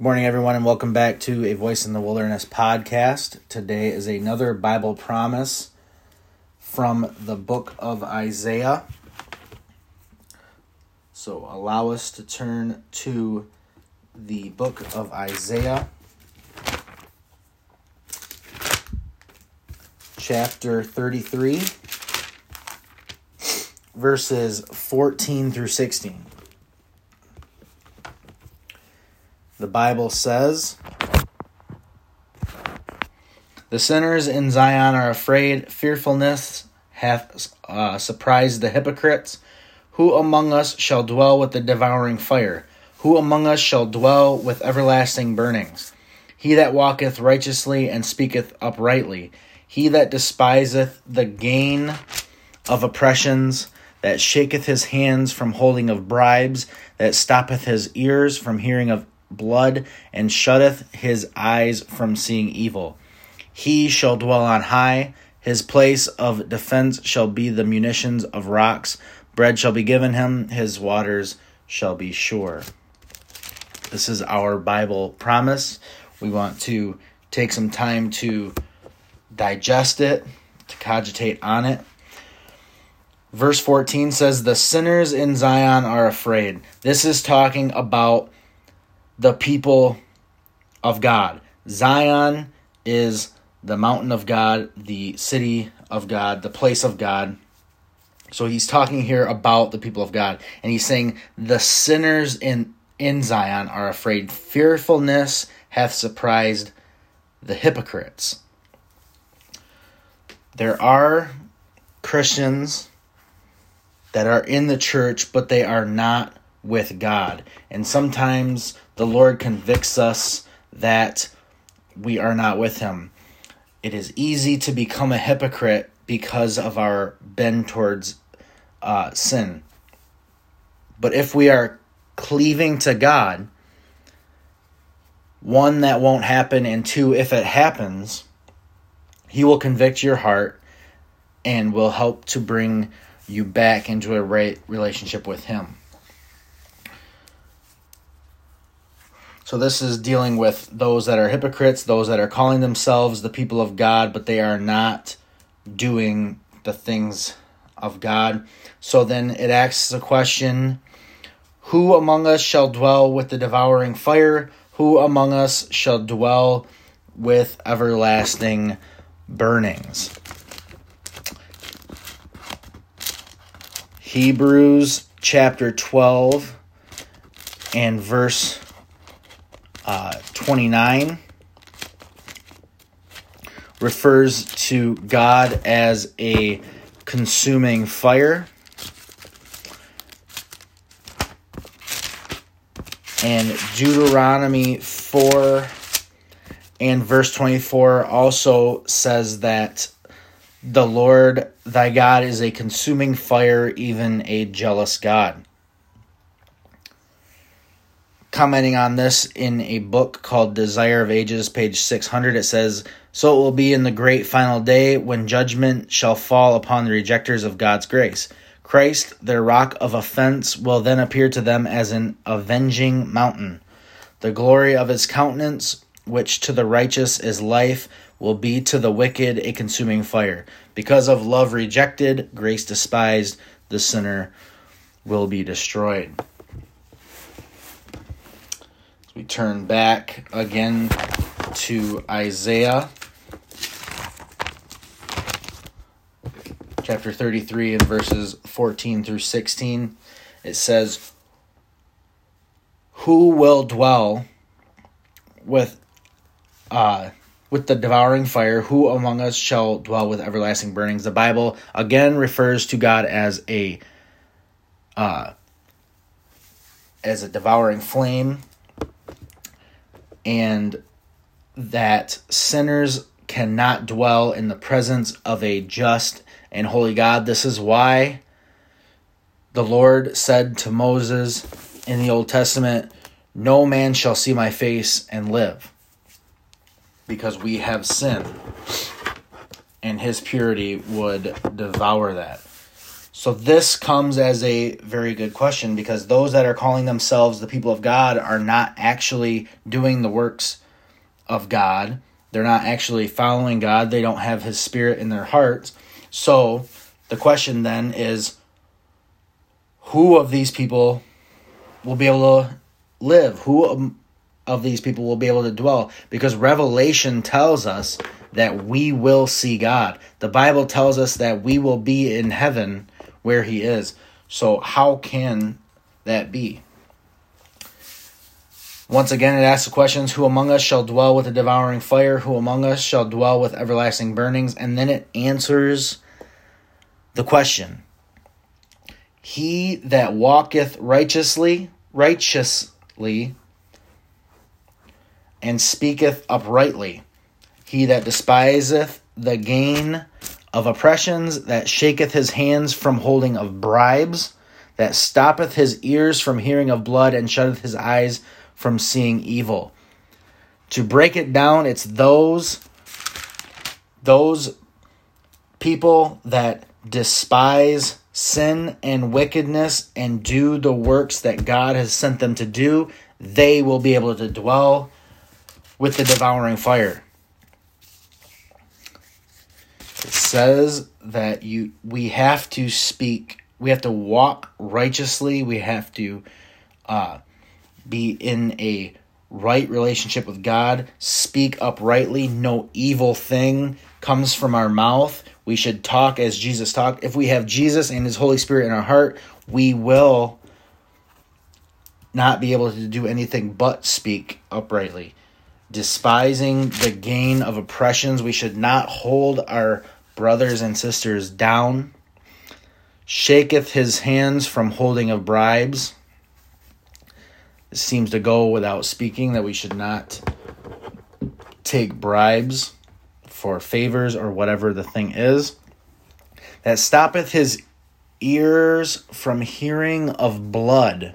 Morning, everyone, and welcome back to a Voice in the Wilderness podcast. Today is another Bible promise from the book of Isaiah. So, allow us to turn to the book of Isaiah, chapter 33, verses 14 through 16. The Bible says, The sinners in Zion are afraid, fearfulness hath uh, surprised the hypocrites. Who among us shall dwell with the devouring fire? Who among us shall dwell with everlasting burnings? He that walketh righteously and speaketh uprightly, he that despiseth the gain of oppressions, that shaketh his hands from holding of bribes, that stoppeth his ears from hearing of blood, and shutteth his eyes from seeing evil. He shall dwell on high. His place of defense shall be the munitions of rocks. Bread shall be given him. His waters shall be sure. This is our Bible promise. We want to take some time to digest it, to cogitate on it. Verse 14 says, The sinners in Zion are afraid. This is talking about the people of God. Zion is the mountain of God, the city of God, the place of God. So he's talking here about the people of God. And he's saying, The sinners in, in Zion are afraid. Fearfulness hath surprised the hypocrites. There are Christians that are in the church, but they are not with God. And sometimes the Lord convicts us that we are not with Him. It is easy to become a hypocrite because of our bend towards uh, sin. But if we are cleaving to God, one, that won't happen, and two, if it happens, He will convict your heart and will help to bring you back into a right relationship with Him. So this is dealing with those that are hypocrites, those that are calling themselves the people of God, but they are not doing the things of God. So then it asks a question Who among us shall dwell with the devouring fire? Who among us shall dwell with everlasting burnings? Hebrews chapter 12 and verse uh, 29 refers to God as a consuming fire. And Deuteronomy 4 and verse 24 also says that the Lord thy God is a consuming fire, even a jealous God commenting on this in a book called Desire of Ages, page 600. It says, So it will be in the great final day when judgment shall fall upon the rejectors of God's grace. Christ, their rock of offense, will then appear to them as an avenging mountain. The glory of his countenance, which to the righteous is life, will be to the wicked a consuming fire. Because of love rejected, grace despised, the sinner will be destroyed. We turn back again to Isaiah chapter 33 and verses 14 through 16. It says, Who will dwell with uh with the devouring fire, who among us shall dwell with everlasting burnings? The Bible again refers to God as a uh as a devouring flame and that sinners cannot dwell in the presence of a just and holy God. This is why the Lord said to Moses in the Old Testament, No man shall see my face and live, because we have sinned, and his purity would devour that. So this comes as a very good question because those that are calling themselves the people of God are not actually doing the works of God. They're not actually following God. They don't have his spirit in their hearts. So the question then is who of these people will be able to live? Who of these people will be able to dwell? Because Revelation tells us that we will see God. The Bible tells us that we will be in heaven where he is. So, how can that be? Once again, it asks the questions Who among us shall dwell with a devouring fire? Who among us shall dwell with everlasting burnings? And then it answers the question He that walketh righteously, righteously, and speaketh uprightly, he that despiseth the gain of oppressions, that shaketh his hands from holding of bribes, that stoppeth his ears from hearing of blood, and shutteth his eyes from seeing evil. To break it down, it's those those people that despise sin and wickedness and do the works that God has sent them to do, they will be able to dwell with the devouring fire. It says that you we have to speak, we have to walk righteously, we have to uh, be in a right relationship with God, speak uprightly, no evil thing comes from our mouth. We should talk as Jesus talked. If we have Jesus and his Holy Spirit in our heart, we will not be able to do anything but speak uprightly despising the gain of oppressions. We should not hold our brothers and sisters down. Shaketh his hands from holding of bribes. Seems to go without speaking that we should not take bribes for favors or whatever the thing is. That stoppeth his ears from hearing of blood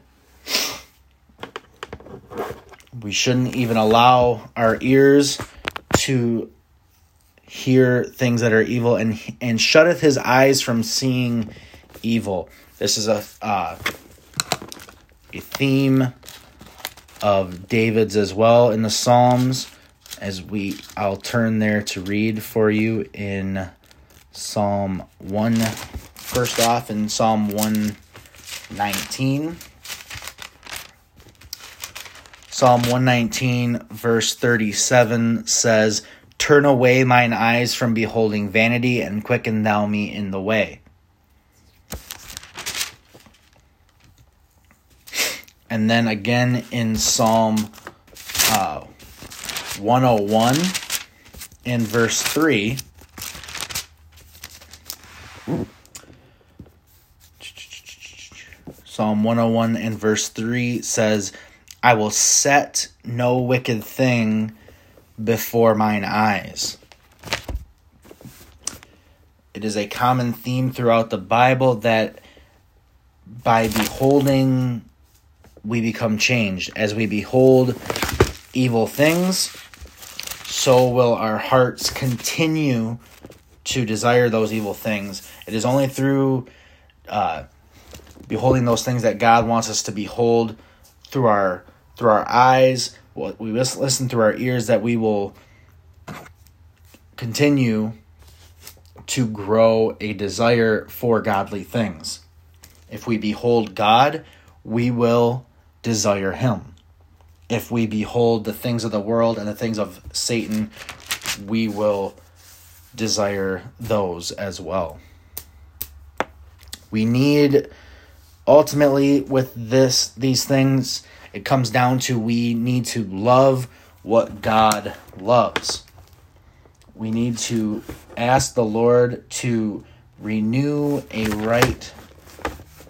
we shouldn't even allow our ears to hear things that are evil and and shutteth his eyes from seeing evil. This is a uh, a theme of David's as well in the Psalms. As we, I'll turn there to read for you in Psalm one. First off, in Psalm one nineteen. Psalm 119, verse 37 says, Turn away mine eyes from beholding vanity, and quicken thou me in the way. And then again in Psalm uh, 101, in verse 3, Psalm 101 and verse 3 says, I will set no wicked thing before mine eyes. It is a common theme throughout the Bible that by beholding, we become changed. As we behold evil things, so will our hearts continue to desire those evil things. It is only through uh, beholding those things that God wants us to behold through our through our eyes, what we listen through our ears, that we will continue to grow a desire for godly things. If we behold God, we will desire Him. If we behold the things of the world and the things of Satan, we will desire those as well. We need ultimately with this these things it comes down to we need to love what God loves. We need to ask the Lord to renew a right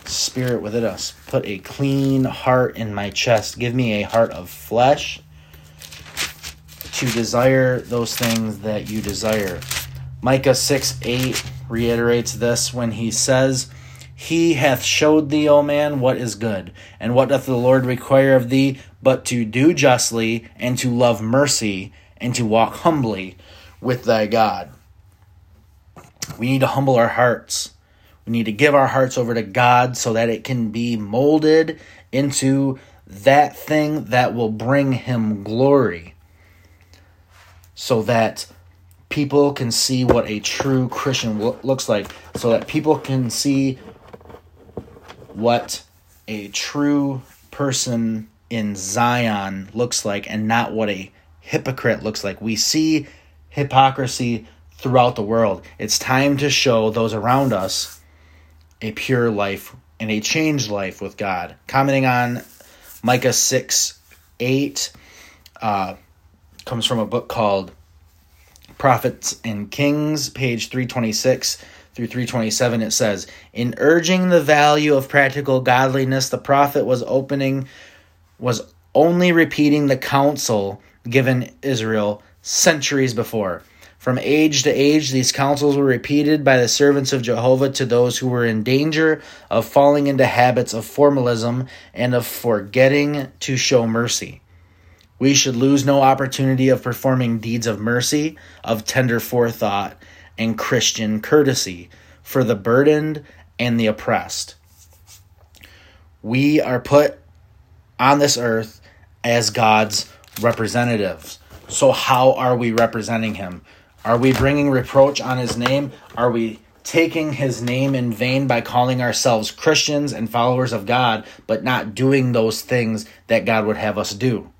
spirit within us. Put a clean heart in my chest. Give me a heart of flesh to desire those things that you desire. Micah 6 8 reiterates this when he says, he hath showed thee, O man, what is good. And what doth the Lord require of thee but to do justly, and to love mercy, and to walk humbly with thy God? We need to humble our hearts. We need to give our hearts over to God so that it can be molded into that thing that will bring Him glory. So that people can see what a true Christian looks like. So that people can see what a true person in Zion looks like and not what a hypocrite looks like. We see hypocrisy throughout the world. It's time to show those around us a pure life and a changed life with God. Commenting on Micah 6 8 uh, comes from a book called Prophets and Kings, page 326 through 327. It says, In urging the value of practical godliness, the prophet was opening, was only repeating the counsel given Israel centuries before. From age to age, these counsels were repeated by the servants of Jehovah to those who were in danger of falling into habits of formalism and of forgetting to show mercy. We should lose no opportunity of performing deeds of mercy, of tender forethought, and Christian courtesy for the burdened and the oppressed. We are put on this earth as God's representatives. So, how are we representing Him? Are we bringing reproach on his name? Are we taking his name in vain by calling ourselves Christians and followers of God, but not doing those things that God would have us do?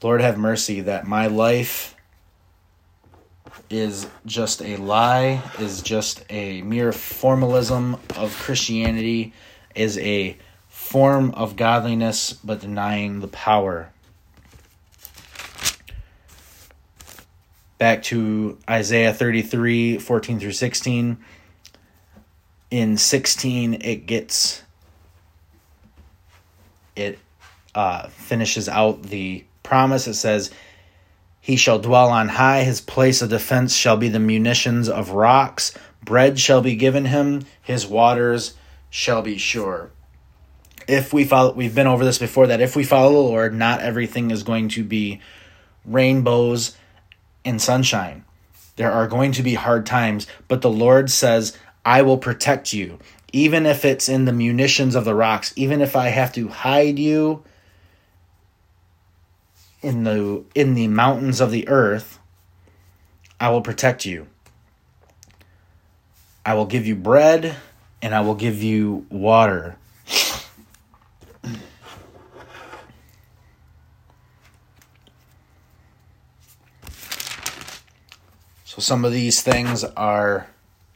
Lord, have mercy that my life is just a lie, is just a mere formalism of Christianity, is a form of godliness, but denying the power back to Isaiah 33 14 through 16. In 16, it gets, it uh, finishes out the promise. It says, He shall dwell on high, his place of defense shall be the munitions of rocks. Bread shall be given him, his waters shall be sure. If we follow, we've been over this before that if we follow the Lord, not everything is going to be rainbows and sunshine. There are going to be hard times, but the Lord says, I will protect you. Even if it's in the munitions of the rocks, even if I have to hide you in the in the mountains of the earth, I will protect you. I will give you bread and I will give you water. So some of these things are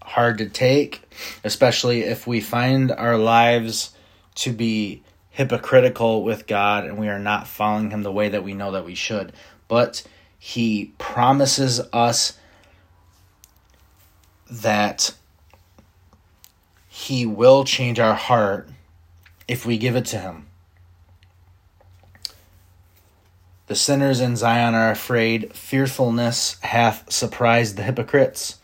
hard to take, especially if we find our lives to be hypocritical with God and we are not following Him the way that we know that we should. But He promises us that He will change our heart if we give it to Him. The sinners in Zion are afraid. Fearfulness hath surprised the hypocrites.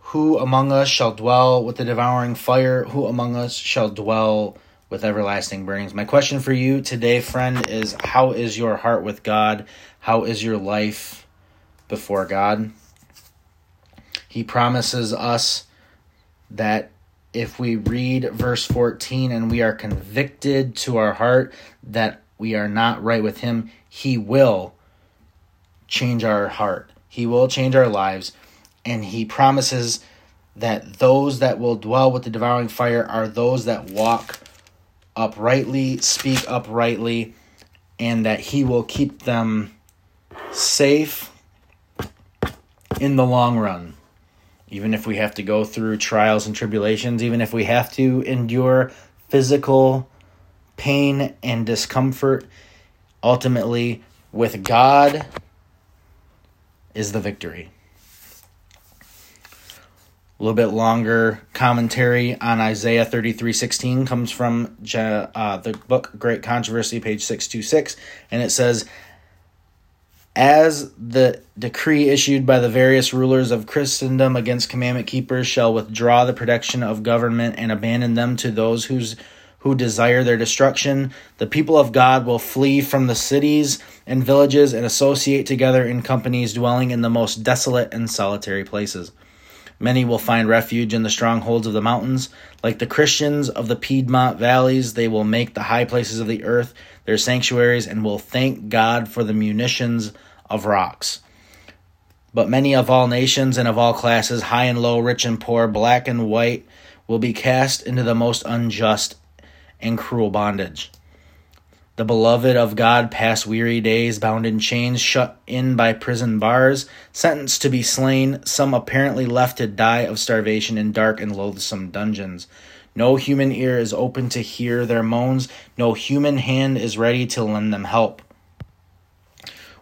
Who among us shall dwell with the devouring fire? Who among us shall dwell with everlasting burnings? My question for you today, friend, is how is your heart with God? How is your life before God? He promises us that if we read verse 14 and we are convicted to our heart that we are not right with Him, He will change our heart. He will change our lives. And He promises that those that will dwell with the devouring fire are those that walk uprightly, speak uprightly, and that He will keep them safe in the long run. Even if we have to go through trials and tribulations, even if we have to endure physical pain and discomfort. Ultimately, with God is the victory. A little bit longer commentary on Isaiah 33:16 comes from uh, the book Great Controversy, page 626, and it says, as the decree issued by the various rulers of Christendom against commandment keepers shall withdraw the protection of government and abandon them to those whose who desire their destruction. The people of God will flee from the cities and villages and associate together in companies dwelling in the most desolate and solitary places. Many will find refuge in the strongholds of the mountains. Like the Christians of the Piedmont valleys, they will make the high places of the earth their sanctuaries and will thank God for the munitions of rocks. But many of all nations and of all classes, high and low, rich and poor, black and white, will be cast into the most unjust and cruel bondage. The beloved of God pass weary days, bound in chains, shut in by prison bars, sentenced to be slain, some apparently left to die of starvation in dark and loathsome dungeons. No human ear is open to hear their moans, no human hand is ready to lend them help.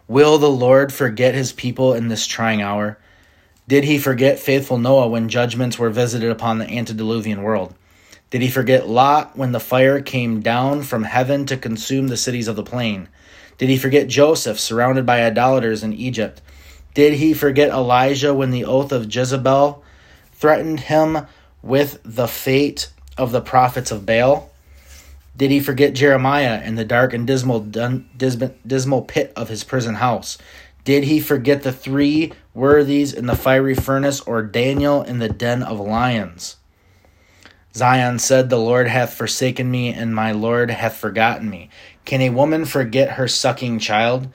Will the Lord forget his people in this trying hour? Did he forget faithful Noah when judgments were visited upon the antediluvian world? Did he forget Lot when the fire came down from heaven to consume the cities of the plain? Did he forget Joseph surrounded by idolaters in Egypt? Did he forget Elijah when the oath of Jezebel threatened him with the fate of the prophets of Baal? Did he forget Jeremiah in the dark and dismal, dismal pit of his prison house? Did he forget the three worthies in the fiery furnace or Daniel in the den of lions? Zion said, The Lord hath forsaken me, and my Lord hath forgotten me. Can a woman forget her sucking child,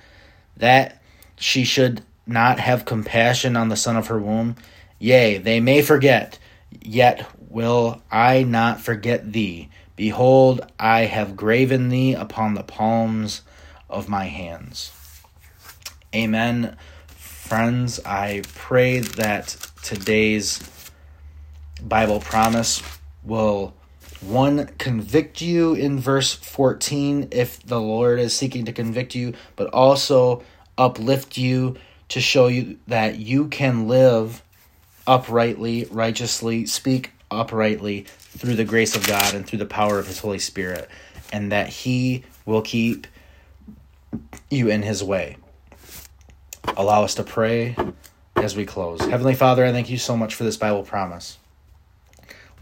that she should not have compassion on the son of her womb? Yea, they may forget, yet will I not forget thee. Behold, I have graven thee upon the palms of my hands. Amen. Friends, I pray that today's Bible promise will one convict you in verse 14 if the Lord is seeking to convict you, but also uplift you to show you that you can live uprightly, righteously, speak uprightly through the grace of God and through the power of His Holy Spirit, and that He will keep you in His way. Allow us to pray as we close. Heavenly Father, I thank you so much for this Bible promise.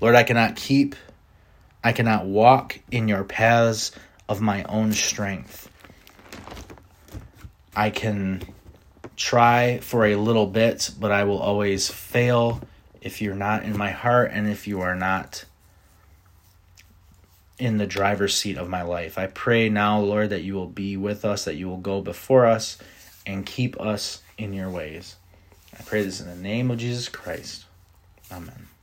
Lord, I cannot keep, I cannot walk in your paths of my own strength. I can try for a little bit, but I will always fail if you're not in my heart and if you are not in the driver's seat of my life. I pray now, Lord, that you will be with us, that you will go before us and keep us in your ways. I pray this in the name of Jesus Christ. Amen.